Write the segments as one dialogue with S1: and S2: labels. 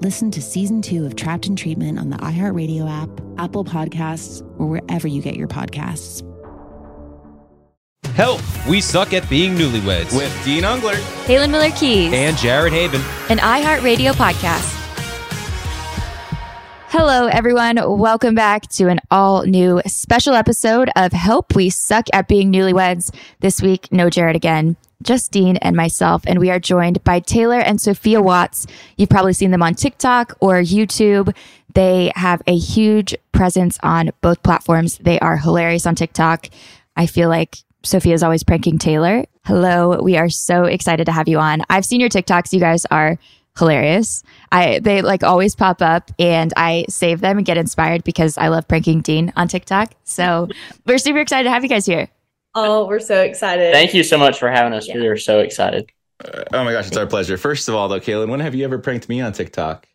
S1: Listen to season two of Trapped in Treatment on the iHeartRadio app, Apple Podcasts, or wherever you get your podcasts.
S2: Help! We suck at being newlyweds.
S3: With Dean Unglert.
S4: Halen Miller Keys,
S2: and Jared Haibon.
S4: an iHeartRadio podcast. Hello, everyone. Welcome back to an all new special episode of Help We Suck at Being Newlyweds. This week, no Jared again, just Dean and myself. And we are joined by Taylor and Sophia Watts. You've probably seen them on TikTok or YouTube. They have a huge presence on both platforms. They are hilarious on TikTok. I feel like Sophia is always pranking Taylor. Hello. We are so excited to have you on. I've seen your TikToks. You guys are hilarious. I they like always pop up and I save them and get inspired because I love pranking Dean on TikTok. So we're super excited to have you guys here.
S5: Oh, we're so excited.
S6: Thank you so much for having us.
S5: Yeah.
S6: We are so excited.
S3: Uh, oh my gosh, it's our pleasure. First of all, though, Caelynn, when have you ever pranked me on TikTok?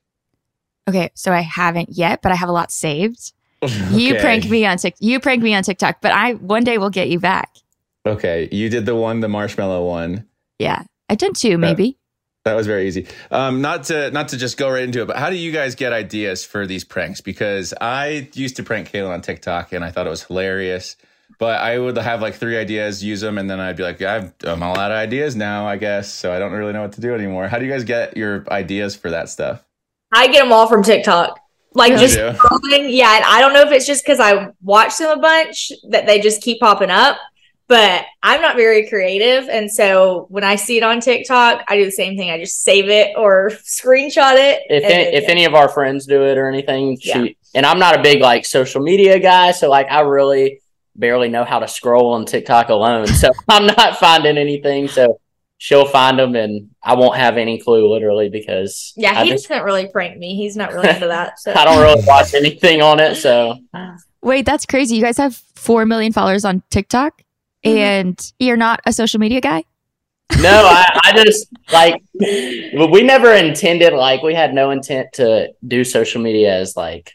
S4: Okay, so I haven't yet, but I have a lot saved. You
S3: Okay.
S4: pranked me on Tik. You pranked me on TikTok, but I one day will get you back.
S3: Okay, you did the one, the marshmallow one.
S4: Yeah, I did done two, maybe.
S3: That was very easy. Um, not to not to just go right into it, but how do you guys get ideas for these pranks? Because I used to prank Caelynn on TikTok, and I thought it was hilarious. But I would have like three ideas, use them, and then I'd be like, I've, I'm all out of ideas now, I guess. So I don't really know what to do anymore. How do you guys get your ideas for that stuff?
S5: I get them all from TikTok. Like
S3: You
S5: just scrolling. Yeah, and I don't know if it's just because I watch them a bunch that they just keep popping up. But I'm not very creative, and so when I see it on TikTok, I do the same thing. I just save it or screenshot it.
S6: If any,
S5: then-
S6: if any of our friends do it or anything, she
S5: Yeah.
S6: and I'm not a big like social media guy, so like I really barely know how to scroll on TikTok alone. So I'm not finding anything. So she'll find them, and I won't have any clue literally because
S5: yeah,
S6: I
S5: he
S6: just
S5: doesn't really prank me. He's not really into that. So
S6: I don't really watch anything on it. So
S4: Wait, that's crazy. You guys have four million followers on TikTok,
S5: Mhm.
S4: and you're not a social media guy.
S6: no, I, I just like we never intended like we had no intent to do social media as like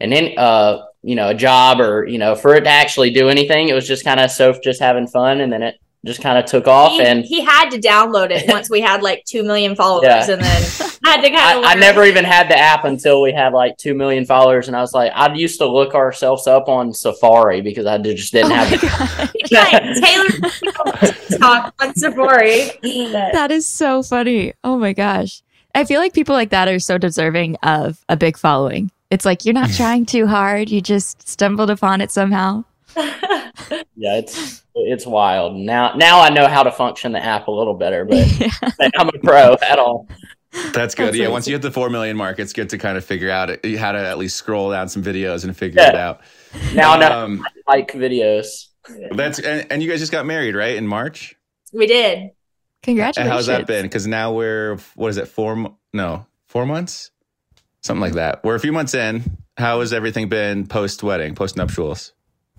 S6: an in uh you know a job or you know for it to actually do anything. It was just kind of Soph just having fun, and then it just kind of took off.
S5: he,
S6: and
S5: he had to download it once we had like two million followers,
S6: Yeah.
S5: and then had to kind
S6: I,
S5: of.
S6: I never even had the app until we had like two million followers, and I was like, I used to look ourselves up on Safari because I just didn't
S4: Oh
S6: have.
S4: my
S6: the-
S5: Taylor TikTok on Safari.
S4: that is so funny. Oh my gosh. I feel like people like that are so deserving of a big following. It's like you're not trying too hard, you just stumbled upon it somehow.
S6: yeah, it's it's wild. Now now I know how to function the app a little better, but I'm a pro at all.
S3: That's good.
S4: That's
S3: yeah,
S4: amazing.
S3: once you hit the four million mark, it's good to kind of figure out it, how to at least scroll down some videos and figure
S6: Yeah.
S3: it out.
S6: Now I know
S3: Um,
S6: I like videos.
S3: that's and, and you guys just got married, right? In March.
S5: we did.
S3: And
S4: Congratulations.
S3: how's that been? Because now we're what is it? Four? No, four months, something like that. We're a few months in. How has everything been post wedding, post nuptials?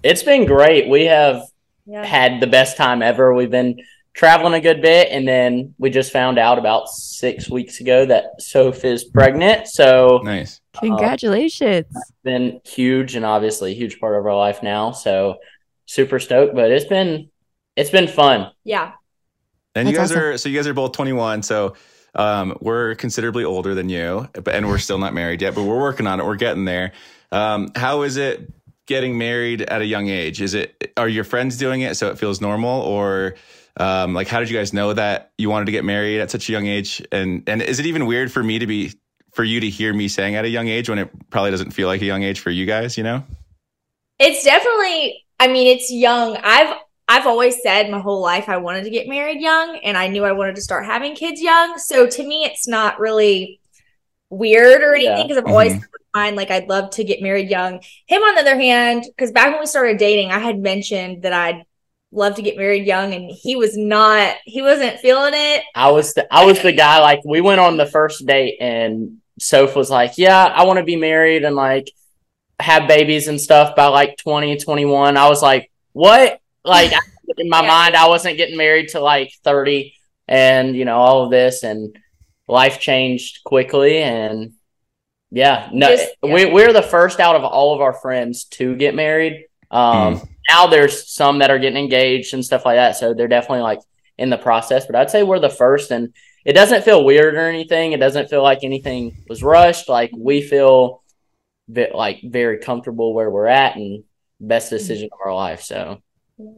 S6: It's been great. We have
S5: Yeah.
S6: had the best time ever. We've been traveling a good bit, and then we just found out about six weeks ago that Soph is pregnant. So
S3: nice.
S4: Congratulations.
S6: Uh, been huge and obviously a huge part of our life now. So super stoked, but it's been it's been fun.
S5: Yeah.
S3: And you
S4: That's
S3: guys are so you guys are both 21. So um, we're considerably older than you, but and we're still not married yet, but we're working on it. We're getting there. Um, how is it getting married at a young age? Is it are your friends doing it so it feels normal, or um, like how did you guys know that you wanted to get married at such a young age? And and is it even weird for me to be for you to hear me saying at a young age when it probably doesn't feel like a young age for you guys? You know?
S5: It's definitely I mean, it's young. I've I've always said my whole life I wanted to get married young and I knew I wanted to start having kids young. So to me it's not really weird or anything
S6: Yeah.
S5: because I've always
S3: Mhm.
S5: had in mind like I'd love to get married young. Him on the other hand, because back when we started dating, I had mentioned that I'd love to get married young and he was not he wasn't feeling it.
S6: I was the I was the guy like we went on the first date and Soph was like, Yeah, I want to be married and like have babies and stuff by like 20, 21. I was like, What? Like in my
S5: Yeah.
S6: mind, I wasn't getting married to like 30 and you know, all of this and life changed quickly and yeah, no
S5: Just- yeah.
S6: we we're the first out of all of our friends to get married. Um now there's some that are getting engaged and stuff like that. So they're definitely like in the process, but I'd say we're the first and it doesn't feel weird or anything. It doesn't feel like anything was rushed. Like we feel ve- like very comfortable where we're at and best decision of our life. So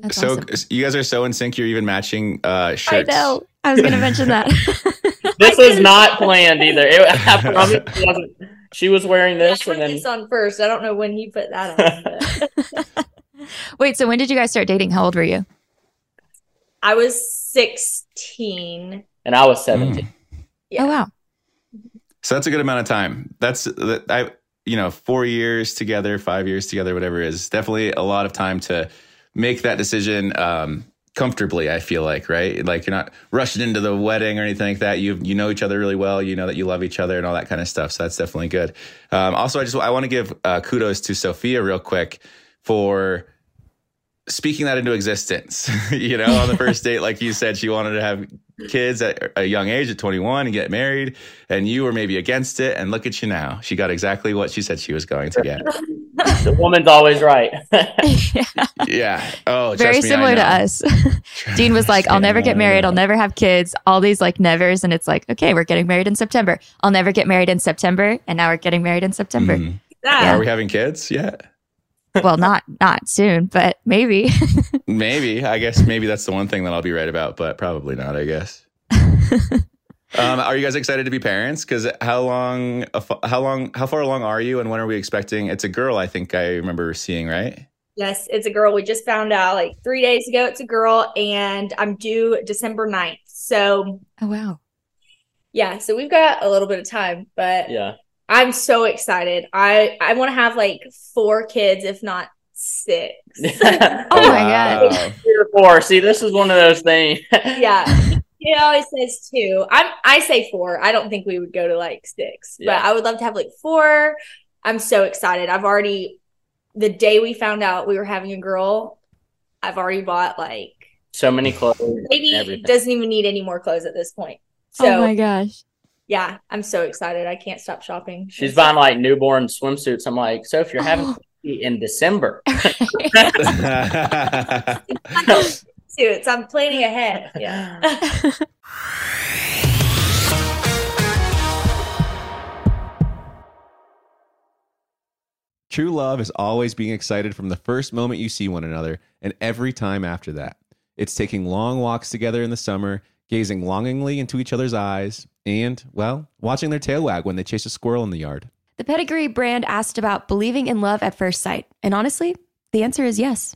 S4: That's
S3: so
S4: awesome.
S3: you guys are so in sync. You're even matching uh,
S4: I know. I was going to mention that.
S6: this was not planned either. It, I promise it wasn't. She was wearing
S5: I
S6: this
S5: put
S6: and then
S5: this on first. I don't know when he put that on.
S4: Wait, so when did you guys start dating? How old were you?
S5: I was 16.
S6: and I was 17.
S5: Yeah.
S4: Oh, wow.
S3: So that's a good amount of time. That's I you know, 4 years together, 5 years together, whatever it is. Definitely a lot of time to make that decision um comfortably, I feel like, right? Like you're not rushing into the wedding or anything like that. You you know each other really well, you know that you love each other and all that kind of stuff. So that's definitely good. Um also I just I want to give uh, kudos to Sophia real quick for speaking that into existence. you know, on the first date, like you said, she wanted to have kids at a young age at 21 and get married, and you were maybe against it. And look at you now. She got exactly what she said she was going to get.
S6: the woman's always right.
S4: yeah.
S3: yeah. Oh,
S4: Very
S3: trust me, I
S4: similar to us. Dean was like, I'll never get married. I'll never have kids. All these like nevers. And it's like, okay, we're getting married in September. I'll never get married in September. And now we're getting married in September.
S3: Mhm.
S5: Yeah.
S3: Are we having kids? Yeah.
S4: well, not not soon, but maybe.
S3: Maybe. I guess maybe that's the one thing that I'll be right about, but probably not, I guess. um, are you guys excited to be parents? Because how long, how long, how far along are you, and when are we expecting? It's a girl, I think I remember seeing, right?
S5: Yes, it's a girl. We just found out like three days ago it's a girl, and I'm due December 9th. So,
S4: oh wow.
S5: yeah, so we've got a little bit of time, but
S6: yeah.
S5: I'm so excited. I, I want to have like four kids, if not six.
S4: Oh my God.
S3: Wow.
S6: Three or four. See, this is one of those things.
S5: yeah. He always says two. I'm I say four. I don't think we would go to like six,
S6: Yeah.
S5: but I would love to have like four. I'm so excited. I've already the day we found out we were having a girl, I've already bought like
S6: so many clothes.
S5: maybe
S6: everything.
S5: doesn't even need any more clothes at this point. So
S4: oh my gosh.
S5: yeah, I'm so excited. I can't stop shopping.
S6: She's buying like newborn swimsuits. I'm like, so if you're having oh. a baby in December,
S5: suits. I'm planning ahead. Yeah.
S2: True love is always being excited from the first moment you see one another and every time after that. It's taking long walks together in the summer, gazing longingly into each other's eyes, and, well, watching their tail wag when they chase a squirrel in the yard.
S4: The pedigree brand asked about believing in love at first sight. And honestly, the answer is yes.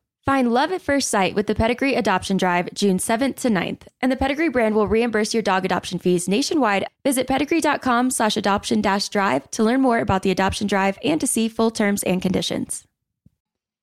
S4: Find love at first sight with the Pedigree Adoption Drive June 7th to 9th, and the Pedigree brand will reimburse your dog adoption fees nationwide. Visit pedigree.com slash adoption dash drive to learn more about the adoption drive and to see full terms and conditions.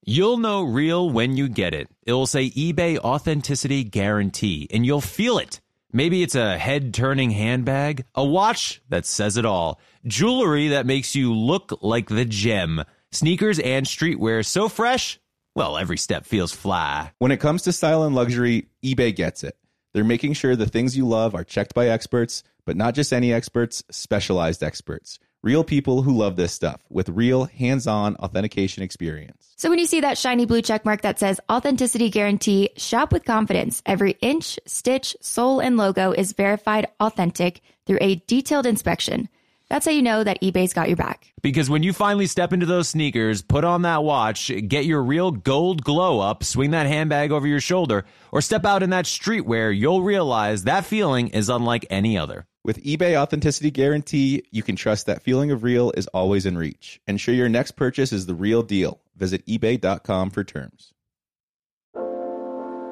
S7: You'll know real when you get it. It'll say eBay Authenticity Guarantee, and you'll feel it. Maybe it's a head turning handbag, a watch that says it all, jewelry that makes you look like the gem, sneakers and streetwear so fresh, well, every step feels fly.
S2: When it comes to style and luxury, eBay gets it. They're making sure the things you love are checked by experts, but not just any experts, specialized experts. Real people who love this stuff with real hands on authentication experience.
S4: So when you see that shiny blue check mark that says authenticity guarantee, shop with confidence. Every inch, stitch, sole, and logo is verified authentic through a detailed inspection. That's how you know that eBay's got your back.
S7: Because when you finally step into those sneakers, put on that watch, get your real gold glow up, swing that handbag over your shoulder, or step out in that streetwear, you'll realize that feeling is unlike any other.
S2: With eBay Authenticity Guarantee, you can trust that feeling of real is always in reach. Ensure your next purchase is the real deal. Visit eBay.com for terms.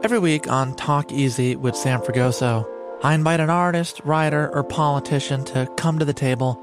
S8: Every week on Talk Easy with Sam Fragoso, I invite an artist, writer, or politician to come to the table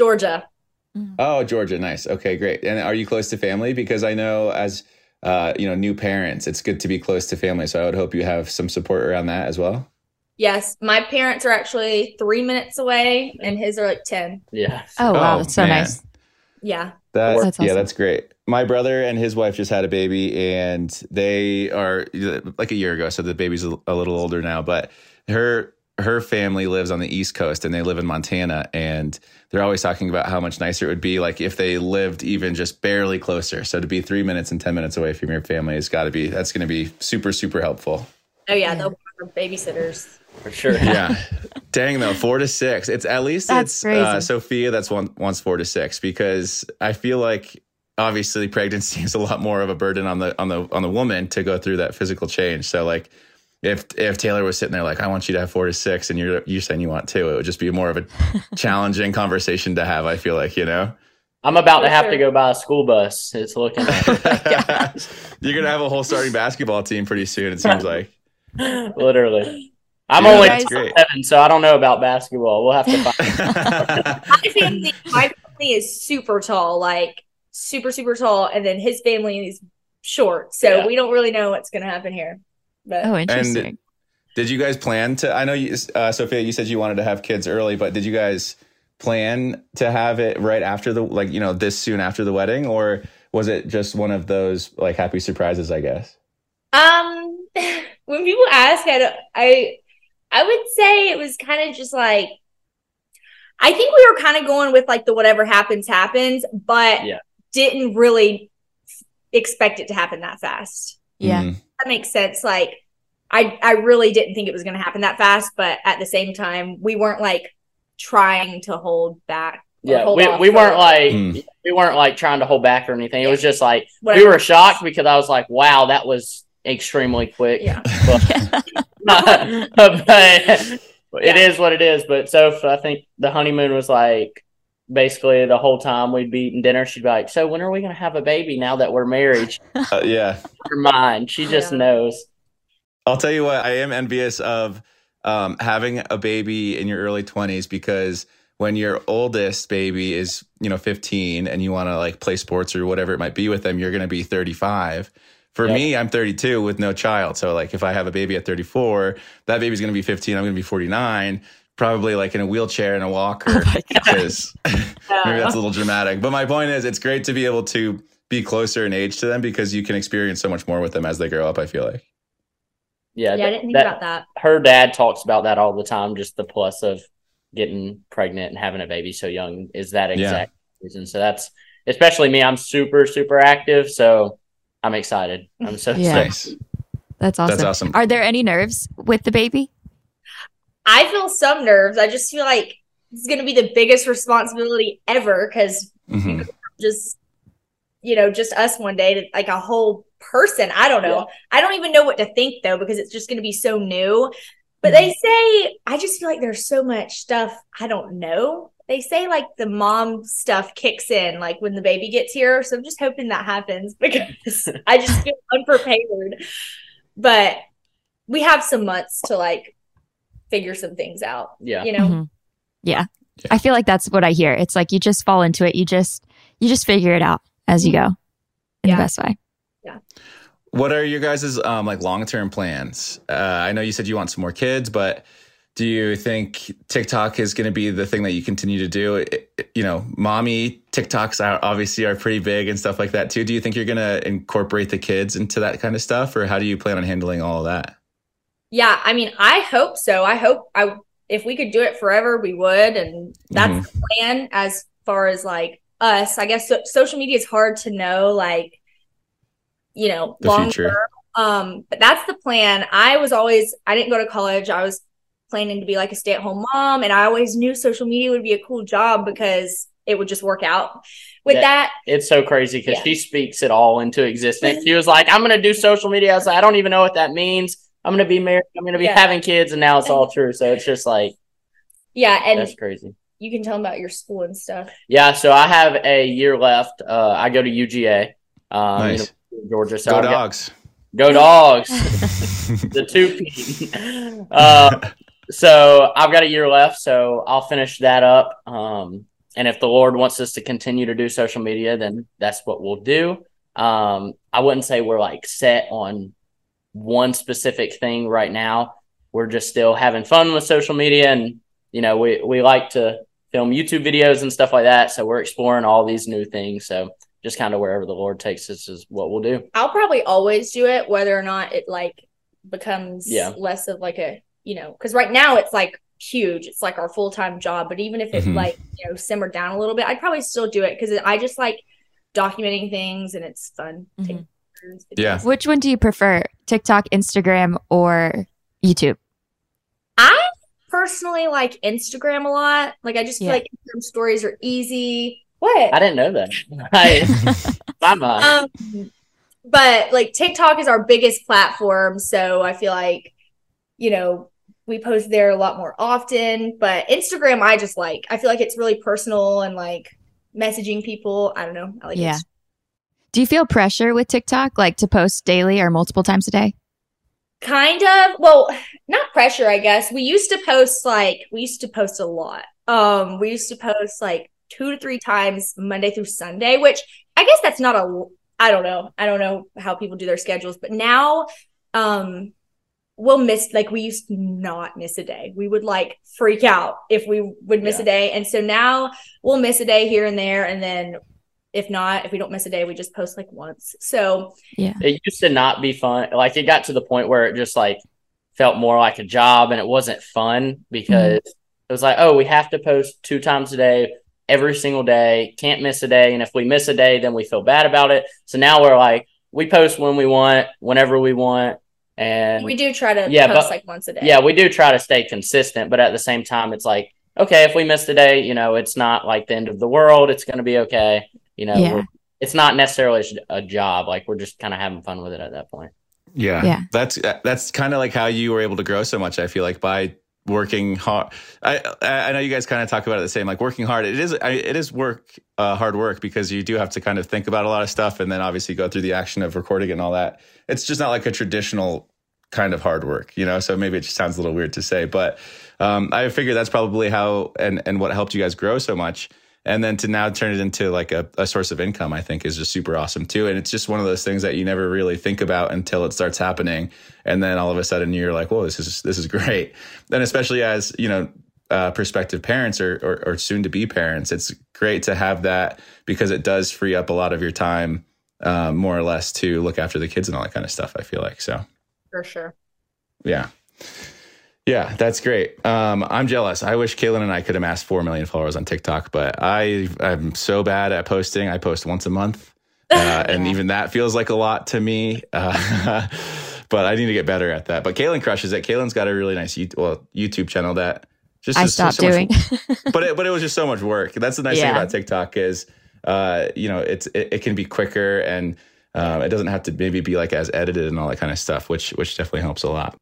S5: Georgia.
S3: Oh, Georgia. Nice. Okay, great. And are you close to family? Because I know as uh, you know, new parents, it's good to be close to family. So I would hope you have some support around that as well.
S5: Yes, my parents are actually three minutes away, and his are like ten.
S6: Yeah.
S4: Oh, wow.
S3: Oh,
S4: That's so
S3: man.
S4: nice.
S5: Yeah.
S3: That,
S4: That's
S3: yeah, that's great. My brother and his wife just had a baby, and they are like a year ago. So the baby's a, a little older now, but her her family lives on the East Coast, and they live in Montana, and they're always talking about how much nicer it would be, like if they lived even just barely closer. So to be three minutes and ten minutes away from your family has got to be that's going to be super super helpful.
S5: Oh yeah, they'll for babysitters.
S6: For sure.
S3: yeah. Dang though, four to six. It's at least
S4: That's
S3: it's uh, Sophia that's one wants four to six because I feel like obviously pregnancy is a lot more of a burden on the on the on the woman to go through that physical change. So like if if Taylor was sitting there like I want you to have four to six and you're you're saying you want two, it would just be more of a challenging conversation to have. I feel like you know.
S6: I'm about to
S5: For
S6: have to go buy a school bus. It's looking oh
S3: You're gonna have a whole starting basketball team pretty soon. It seems like.
S6: literally. I'm
S3: Yeah,
S6: only
S4: that's
S3: great.
S6: seven, so I don't know about basketball. We'll have to find.
S5: My family, my family is super tall, like super super tall, and then his family is short, so
S3: Yeah.
S5: we don't really know what's going to happen here. But
S4: Oh,
S3: And did you guys plan to? I know, you, uh, Sophia, you said you wanted to have kids early, but did you guys plan to have it right after the like you know this soon after the wedding, or was it just one of those like happy surprises? I guess.
S5: Um, when people ask, I don't, I I would say it was kind of just like I think we were kind of going with like the whatever happens happens, but
S6: Yeah.
S5: didn't really expect it to happen that fast.
S4: Yeah.
S3: Mhm.
S5: That makes sense. Like I I really didn't think it was going to happen that fast, but at the same time, we weren't like trying to hold back.
S6: Yeah,
S5: hold
S6: we, we
S5: for-
S6: weren't like
S3: Mm.
S6: we weren't like trying to hold back or anything. It was just like we were shocked because I was like, "Wow, that was extremely quick."
S5: Yeah.
S6: But, but it is what it is. But so I think the honeymoon was like basically the whole time we'd be eating dinner. She'd be like, "So when are we gonna have a baby now that we're married?"
S3: Uh, yeah.
S6: Her mind, she just
S5: Yeah.
S6: knows.
S3: I'll tell you what, I am envious of um, having a baby in your early 20s because when your oldest baby is, you know, 15 and you want to like play sports or whatever it might be with them, you're going to be 35. For
S6: Yep.
S3: me, I'm 32 with no child. So, like, if I have a baby at 34, that baby's going to be 15. I'm going to be 49, probably like in a wheelchair and a walker. Oh because maybe that's a little dramatic. But my point is, it's great to be able to be closer in age to them because you can experience so much more with them as they grow up, I feel like.
S6: Yeah,
S5: Yeah, I didn't think
S6: that-
S5: about that.
S6: her dad talks about that all the time. Just the plus of getting pregnant and having a baby so young is that
S3: Yeah.
S6: exact reason. So that's especially me. I'm super super active, so I'm excited. I'm so
S4: Yeah.
S6: excited.
S3: Nice.
S4: That's awesome.
S3: That's awesome.
S4: Are there any nerves with the baby?
S5: I feel some nerves. I just feel like it's going to be the biggest responsibility ever because
S3: Mhm.
S5: just you know just us one day to like a whole person i don't know
S6: Yeah.
S5: i don't even know what to think though because it's just going to be so new but
S6: Mm-hmm.
S5: they say i just feel like there's so much stuff i don't know they say like the mom stuff kicks in like when the baby gets here so i'm just hoping that happens because i just feel unprepared but we have some months to like figure some things out
S6: Yeah.
S5: you know
S4: Mhm. Yeah. I feel like that's what I hear. It's like you just fall into it. You just you just figure it out as you go in
S5: Yeah.
S4: the best way. Yeah.
S3: What are your guys' um, like long term plans? Uh, I know you said you want some more kids, but do you think TikTok is going to be the thing that you continue to do? It- it- you know, mommy TikToks are obviously are pretty big and stuff like that too. Do you think you're going to incorporate the kids into that kind of stuff, or how do you plan on handling all of that?
S5: Yeah, I mean, I hope so. I hope I if we could do it forever, we would, and that's
S3: Mhm.
S5: the plan. As far as like us, I guess so, social media is hard to know, like you know,
S3: The
S5: long
S3: future.
S5: term. Um, but that's the plan. I was always I didn't go to college. I was planning to be like a stay at home mom, and I always knew social media would be a cool job because it would just work out. With
S6: Yeah.
S5: that,
S6: It's so crazy because
S5: Yeah.
S6: she speaks it all into existence. She was like, "I'm going to do social media." I was like, "I don't even know what that means. I'm going to be married. I'm going to be
S5: Yeah.
S6: having kids," and now it's all true. So it's just like
S5: yeah, and
S6: that's crazy.
S5: you can tell them about your school and stuff.
S6: Yeah, so I have a year left. Uh, I go to UGA, um,
S3: Nice.
S6: University Georgia. So
S3: Go
S6: I've got-
S3: dogs.
S6: go dogs. the two P. Uh, so I've got a year left, so I'll finish that up. Um, and if the Lord wants us to continue to do social media, then that's what we'll do. Um, I wouldn't say we're like set on one specific thing right now. We're just still having fun with social media, and you know, we we like to film YouTube videos and stuff like that. So we're exploring all these new things. So just kind of wherever the Lord takes us is what we'll do.
S5: I'll probably always do it, whether or not it like becomes
S6: Yeah.
S5: less of like a you know, because right now it's like huge. It's like our full time job. But even if it
S3: Mhm.
S5: like you know simmered down a little bit, I'd probably still do it because I just like documenting things and it's fun.
S4: Mhm.
S5: taking pictures,
S3: Yeah.
S4: Which one do you prefer? TikTok, Instagram, or YouTube?
S5: I personally like Instagram a lot. Like I just feel
S4: Yeah.
S5: like Instagram stories are easy. What?
S6: I didn't know that. I, my mind.
S5: um, but like TikTok is our biggest platform, so I feel like you know we post there a lot more often. But Instagram, I just like. I feel like it's really personal and like messaging people. I don't know. I like
S4: Yeah.
S5: it.
S4: Do you feel pressure with TikTok, like to post daily or multiple times a day?
S5: Kind of. Well, not pressure, I guess. We used to post like we used to post a lot. Um, we used to post like two to three times Monday through Sunday, which I guess that's not a I don't know. I don't know how people do their schedules, but now um we'll miss like we used to not miss a day. We would like freak out if we would miss
S6: Yeah.
S5: a day. And so now we'll miss a day here and there and then if not, if we don't miss a day, we just post like once. So
S4: Yeah.
S6: It used to not be fun. Like it got to the point where it just like felt more like a job and it wasn't fun because mm-hmm. it was like, oh, we have to post two times a day every single day, can't miss a day. And if we miss a day, then we feel bad about it. So now we're like, we post when we want, whenever we want. And
S5: we do try to
S6: Yeah,
S5: post
S6: but-
S5: like once a day.
S6: yeah, we do try to stay consistent, but at the same time, it's like, okay, if we miss a day, you know, it's not like the end of the world. It's going to be okay. You know,
S4: Yeah.
S6: we're, it's not necessarily a job. Like we're just kind of having fun with it at that point.
S3: Yeah.
S4: Yeah.
S3: That's that's kind of like how you were able to grow so much. I feel like by working hard. I I know you guys kind of talk about it the same. Like working hard. it is it is work uh, hard work because you do have to kind of think about a lot of stuff and then obviously go through the action of recording it and all that. It's just not like a traditional kind of hard work, you know. So maybe it just sounds a little weird to say, but um, I figure that's probably how and and what helped you guys grow so much. And then to now turn it into like a, a source of income, I think is just super awesome too. And it's just one of those things that you never really think about until it starts happening, and then all of a sudden you're like, "Whoa, this is this is great." And especially as you know, uh, prospective parents or, or or soon to be parents, it's great to have that because it does free up a lot of your time, um, more or less, to look after the kids and all that kind of stuff. I feel like so.
S5: for sure.
S3: Yeah. Yeah, that's great. Um, I'm jealous. I wish Caelynn and I could amass 4 million followers on TikTok, but I, I'm so bad at posting. I post once a month. Uh, and even that feels like a lot to me. Uh, but I need to get better at that. But Caelynn crushes it. Caelynn's got a really nice YouTube, well, YouTube channel that just
S4: I
S3: so-
S4: stopped
S3: so much-
S4: doing.
S3: but it, but it was just so much work. That's the nice thing about TikTok is, uh, you know, it's it, it can be quicker and um, it doesn't have to maybe be like as edited and all that kind of stuff, which which definitely helps a lot.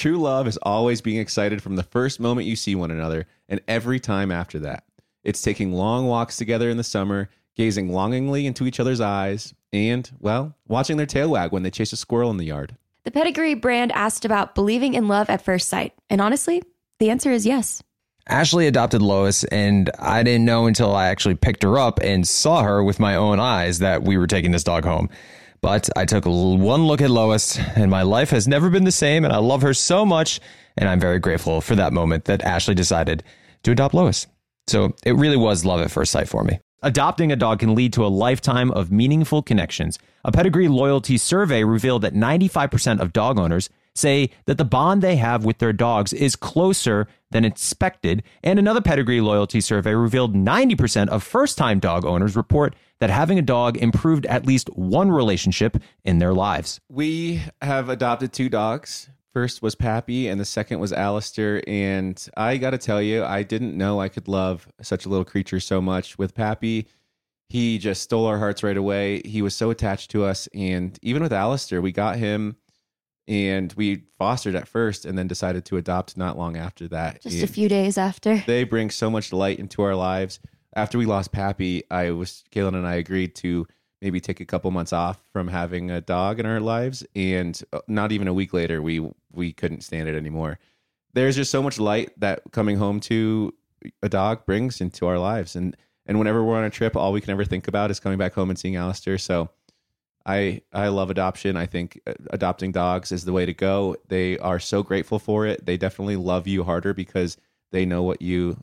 S2: True love is always being excited from the first moment you see one another and every time after that. It's taking long walks together in the summer, gazing longingly into each other's eyes, and, well, watching their tail wag when they chase a squirrel in the yard.
S4: The Pedigree brand asked about believing in love at first sight. And honestly, the answer is yes.
S7: Ashley adopted Lois, and I didn't know until I actually picked her up and saw her with my own eyes that we were taking this dog home. But I took one look at Lois, and my life has never been the same, and I love her so much. And I'm very grateful for that moment that Ashley decided to adopt Lois. So it really was love at first sight for me.
S9: Adopting a dog can lead to a lifetime of meaningful connections. A pedigree loyalty survey revealed that 95% of dog owners say that the bond they have with their dogs is closer than expected. And another pedigree loyalty survey revealed 90% of first time dog owners report that having a dog improved at least one relationship in their lives.
S2: We have adopted two dogs. First was Pappy, and the second was Alistair. And I got to tell you, I didn't know I could love such a little creature so much. With Pappy, he just stole our hearts right away. He was so attached to us. And even with Alistair, we got him and we fostered at first and then decided to adopt not long after that.
S4: Just a few days after.
S2: They bring so much light into our lives. After we lost Pappy, I was Caelynn and I agreed to maybe take a couple months off from having a dog in our lives, and uh, not even a week later, we we couldn't stand it anymore. There's just so much light that coming home to a dog brings into our lives, and and whenever we're on a trip, all we can ever think about is coming back home and seeing Alistair. So. I I love adoption. I think uh, adopting dogs is the way to go. They are so grateful for it. They definitely love you harder because they know what you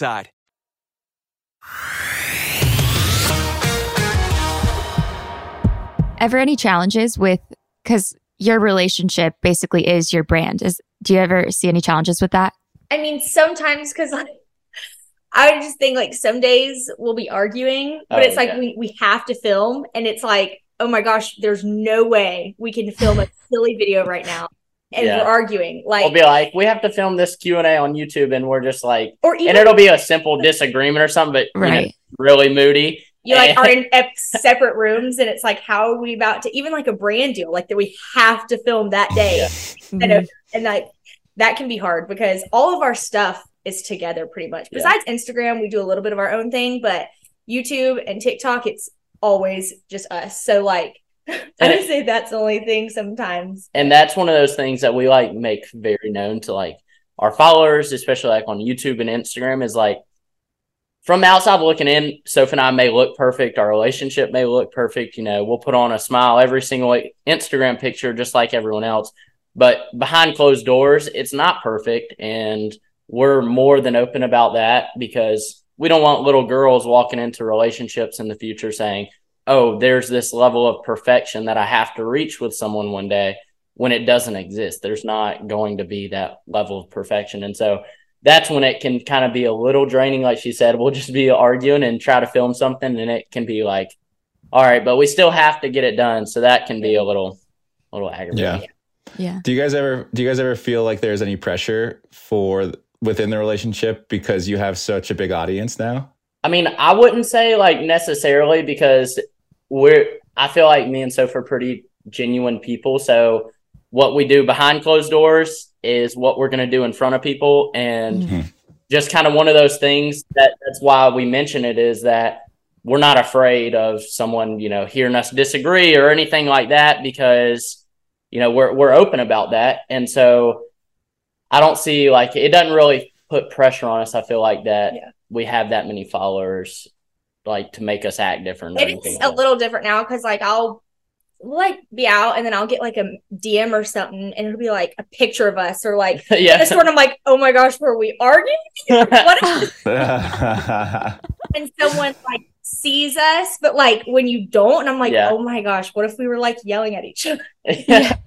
S4: Ever any challenges with because your relationship basically is your brand? Is do you ever see any challenges with that?
S5: I mean, sometimes because like, I just think like some days we'll be arguing, but
S6: Oh,
S5: it's like
S6: yeah.
S5: we we have to film, and it's like, oh my gosh, there's no way we can film a silly video right now, and
S6: Yeah.
S5: we're arguing. Like,
S6: we'll be like, we have to film this Q and A on YouTube, and we're just like,
S5: Or even-
S6: and it'll be a simple disagreement or something, but you know, really moody.
S5: you like are in separate rooms, and it's like, how are we about to even like a brand deal, like that we have to film that day, and
S6: Mm-hmm.
S5: and like that can be hard because all of our stuff is together pretty much.
S6: Yeah.
S5: Besides Instagram, we do a little bit of our own thing, but YouTube and TikTok, it's always just us. So like, I
S6: And it-
S5: say that's the only thing sometimes.
S6: and that's one of those things that we like make very known to like our followers, especially like on YouTube and Instagram, is like from the outside looking in, Soph and I may look perfect, our relationship may look perfect. You know, we'll put on a smile every single Instagram picture, just like everyone else. But behind closed doors, it's not perfect, and we're more than open about that because we don't want little girls walking into relationships in the future saying, "Oh, there's this level of perfection that I have to reach with someone one day." when it doesn't exist. There's not going to be that level of perfection. And so that's when it can kind of be a little draining. Like she said, we'll just be arguing and try to film something and it can be like, all right, but we still have to get it done. So that can be a little, a little aggravating.
S3: Yeah.
S4: Yeah.
S3: Do you guys ever do you guys ever feel like there's any pressure for within the relationship because you have such a big audience now?
S6: I mean, I wouldn't say like necessarily because we're, I feel like me and Soph are pretty genuine people. So what we do behind closed doors is what we're going to do in front of people. And
S3: Mhm.
S6: just kind of one of those things that that's why we mention it is that we're not afraid of someone, you know, hearing us disagree or anything like that because, you know, we're, we're open about that. And so I don't see like, it doesn't really put pressure on us. I feel like that
S5: Yeah.
S6: we have that many followers like to make us act different. or
S5: It
S6: like
S5: a little different now because like I'll like be out and then I'll get like a DM or something and it'll be like a picture of us or like
S6: Yeah.
S5: this one I'm like, oh my gosh, were we arguing? what if
S3: yeah.
S5: when someone like sees us, but like when you don't, and I'm like,
S6: Yeah.
S5: oh my gosh, what if we were like yelling at each other?
S6: yeah.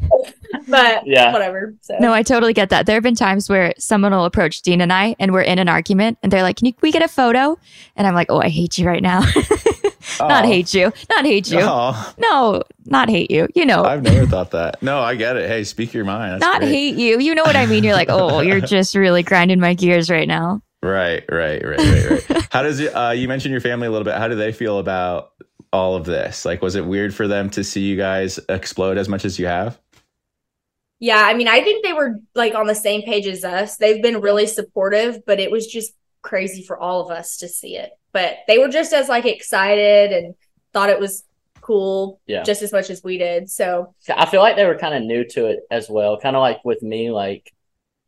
S5: But
S6: Yeah.
S5: whatever. So
S4: No, I totally get that. There have been times where someone will approach Dean and I, and we're in an argument, and they're like, "Can you, we get a photo?" And I'm like, "Oh, I hate you right now. not
S3: Oh.
S4: hate you, not hate you.
S3: Oh,
S4: No, not hate you. You know,
S3: I've never thought that. No, I get it. Hey, speak your mind. That's
S4: not
S3: great.
S4: hate you. You know what I mean? You're like, oh, you're just really grinding my gears right now.
S3: Right, right, right, right, right. How does it? Uh, you mentioned your family a little bit. How do they feel about all of this? Like, was it weird for them to see you guys explode as much as you have?
S5: yeah, I mean, I think they were like on the same page as us. They've been really supportive, but it was just crazy for all of us to see it. But they were just as like excited and thought it was cool
S6: Yeah.
S5: just as much as we did. So
S6: I feel like they were kind of new to it as well. Kind of like with me, like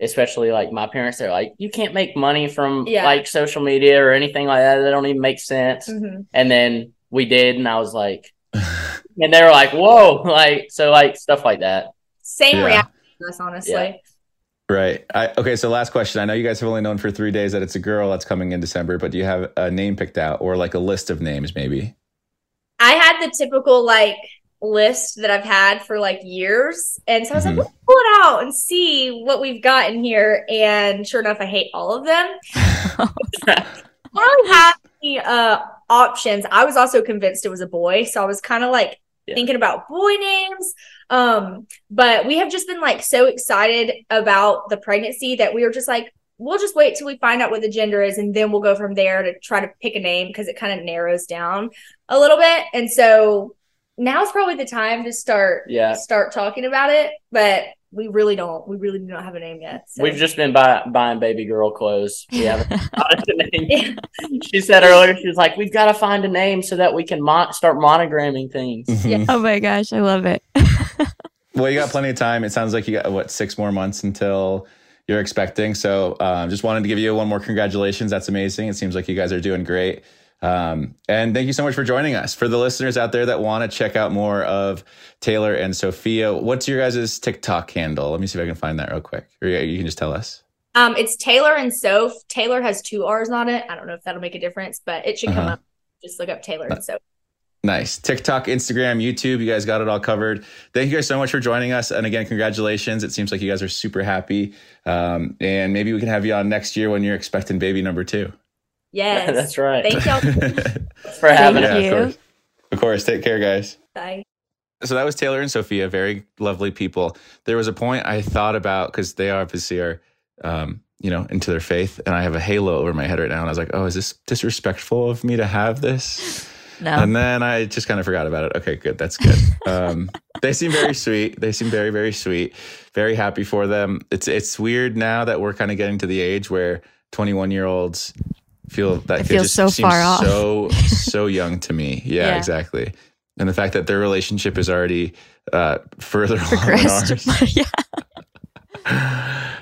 S6: especially like my parents, they're like, you can't make money from
S5: Yeah.
S6: like social media or anything like that. That don't even make sense.
S5: mhm.
S6: And then we did, and I was like, and they were like, whoa, like so like stuff like that.
S5: same
S3: Yeah.
S5: reaction to us, honestly.
S6: Yeah.
S3: Right. I, okay. So, last question. I know you guys have only known for three days that it's a girl that's coming in December, but do you have a name picked out or like a list of names, maybe?
S5: I had the typical like list that I've had for like years. And so I was
S3: Mm-hmm.
S5: like, let's pull it out and see what we've got in here. And sure enough, I hate all of them. I don't have any uh, options. I was also convinced it was a boy. So I was kind of like thinking about boy names. Um, but we have just been like so excited about the pregnancy that we were just like, we'll just wait till we find out what the gender is and then we'll go from there to try to pick a name because it kind of narrows down a little bit. And so now's probably the time to start
S6: Yeah.
S5: start talking about it. But we really don't we really do not have a name yet. So.
S6: We've just been buy, buying baby girl clothes. We haven't found a name. She said earlier, she was like, "We've got to find a name so that we can mon- start monogramming things." Yeah.
S4: Oh my gosh, I love it.
S3: Well, you got plenty of time. It sounds like you got what six more months until you're expecting. So, um, just wanted to give you one more congratulations. That's amazing. It seems like you guys are doing great. Um, and thank you so much for joining us. For the listeners out there that want to check out more of Taylor and Sophia, what's your guys' TikTok handle? Let me see if I can find that real quick. Or you can just tell us.
S5: Um, it's Taylor and Soph. Taylor has two R's on it. I don't know if that'll make a difference, but it should come
S3: Uh-huh.
S5: up. Just look up Taylor and Soph.
S3: Nice. TikTok, Instagram, YouTube, you guys got it all covered. Thank you guys so much for joining us. And again, congratulations. It seems like you guys are super happy. Um, and maybe we can have you on next year when you're expecting baby number two.
S5: Yes.
S6: That's right.
S5: Thank y'all.
S6: for having
S3: Yeah,
S6: us.
S3: Of course. Of course. Take care, guys.
S5: Bye.
S3: So that was Taylor and Sophia, very lovely people. There was a point I thought about because they obviously are, um, you know, into their faith, and I have a halo over my head right now, and I was like, "Oh, is this disrespectful of me to have this?"
S4: No.
S3: And then I just kind of forgot about it. Okay, good. That's good. Um, they seem very sweet. They seem very, very sweet. Very happy for them. It's it's weird now that we're kind of getting to the age where 21 year olds feel that
S4: It feels so far off.
S3: so so young to me. Yeah,
S4: Yeah.
S3: exactly. And the fact that their relationship is already uh, further along than ours.
S4: yeah.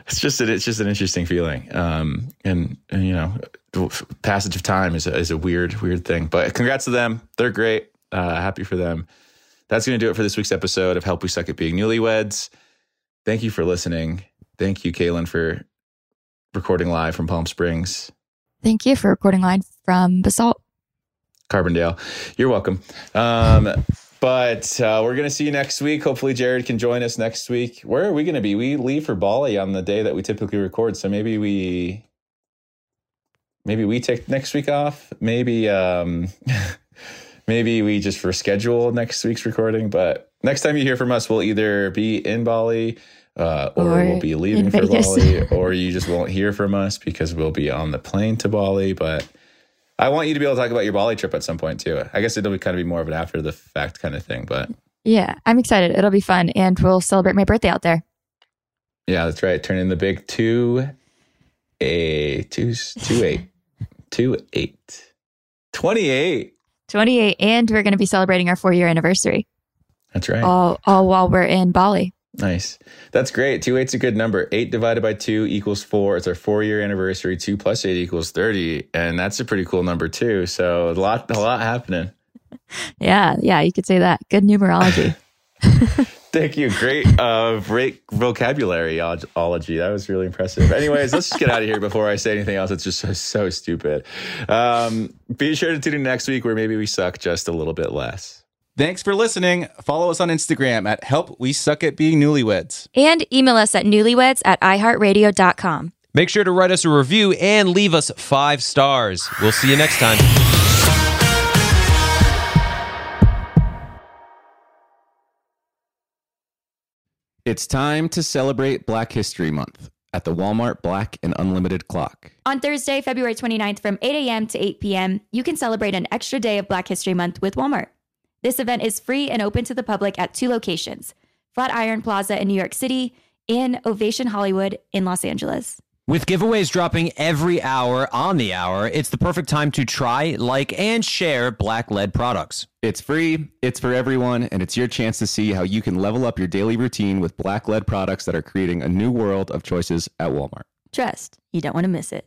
S3: It's just an, it's just an interesting feeling. Um, and, and you know, passage of time is a, is a weird weird thing. But congrats to them. They're great. Uh, happy for them. That's going to do it for this week's episode of Help We Suck at Being Newlyweds. Thank you for listening. Thank you, Caelynn, for recording live from Palm Springs,
S4: Thank you for recording live from Basalt.
S3: Carbondale. You're welcome. Um, but uh, we're going to see you next week. Hopefully, Jared can join us next week. Where are we going to be? We leave for Bali on the day that we typically record. So maybe we maybe we take next week off. Maybe um, maybe we just reschedule next week's recording. But next time you hear from us, we'll either be in Bali. Uh, or,
S4: Or
S3: we'll be leaving for
S4: Vegas.
S3: Bali, or you just won't hear from us because we'll be on the plane to Bali. But I want you to be able to talk about your Bali trip at some point too. I guess it'll be kind of be more of an after the fact kind of thing, but
S4: Yeah, I'm excited. It'll be fun, and we'll celebrate my birthday out there.
S3: yeah, that's right. Turn in the big two, a two, two eight, two eight, 28.
S4: 28, and we're going to be celebrating our four year anniversary.
S3: That's right.
S4: All all while we're in Bali.
S3: Nice. That's great. Two eight's a good number. Eight divided by two equals four. It's our four year anniversary. Two plus eight equals 30. And that's a pretty cool number too. So a lot, a lot happening.
S4: Yeah, yeah, you could say that. Good numerology.
S3: Thank you. Great, uh, great vocabulary ology. That was really impressive. Anyways, let's just get out of here before I say anything else. It's just so, so stupid. Um, be sure to tune in next week where maybe we suck just a little bit less.
S2: Thanks for listening. Follow us on Instagram at Help We Suck at Being Newlyweds.
S4: and email us at newlyweds at iheartradio.com.
S9: Make sure to write us a review and leave us five stars. We'll see you next time.
S2: It's time to celebrate Black History Month at the Walmart Black and Unlimited Clock.
S4: On Thursday, February 29th from 8 a.m. to 8 p.m., you can celebrate an extra day of Black History Month with Walmart. This event is free and open to the public at two locations Flatiron Plaza in New York City and Ovation Hollywood in Los Angeles.
S9: With giveaways dropping every hour on the hour, it's the perfect time to try, like, and share black led products.
S2: It's free, it's for everyone, and it's your chance to see how you can level up your daily routine with black led products that are creating a new world of choices at Walmart.
S4: Trust, you don't want to miss it.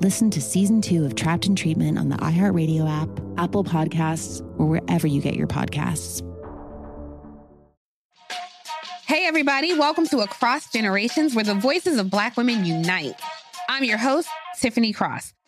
S1: Listen to season two of Trapped in Treatment on the iHeartRadio app, Apple Podcasts, or wherever you get your podcasts.
S10: Hey, everybody, welcome to Across Generations, where the voices of Black women unite. I'm your host, Tiffany Cross.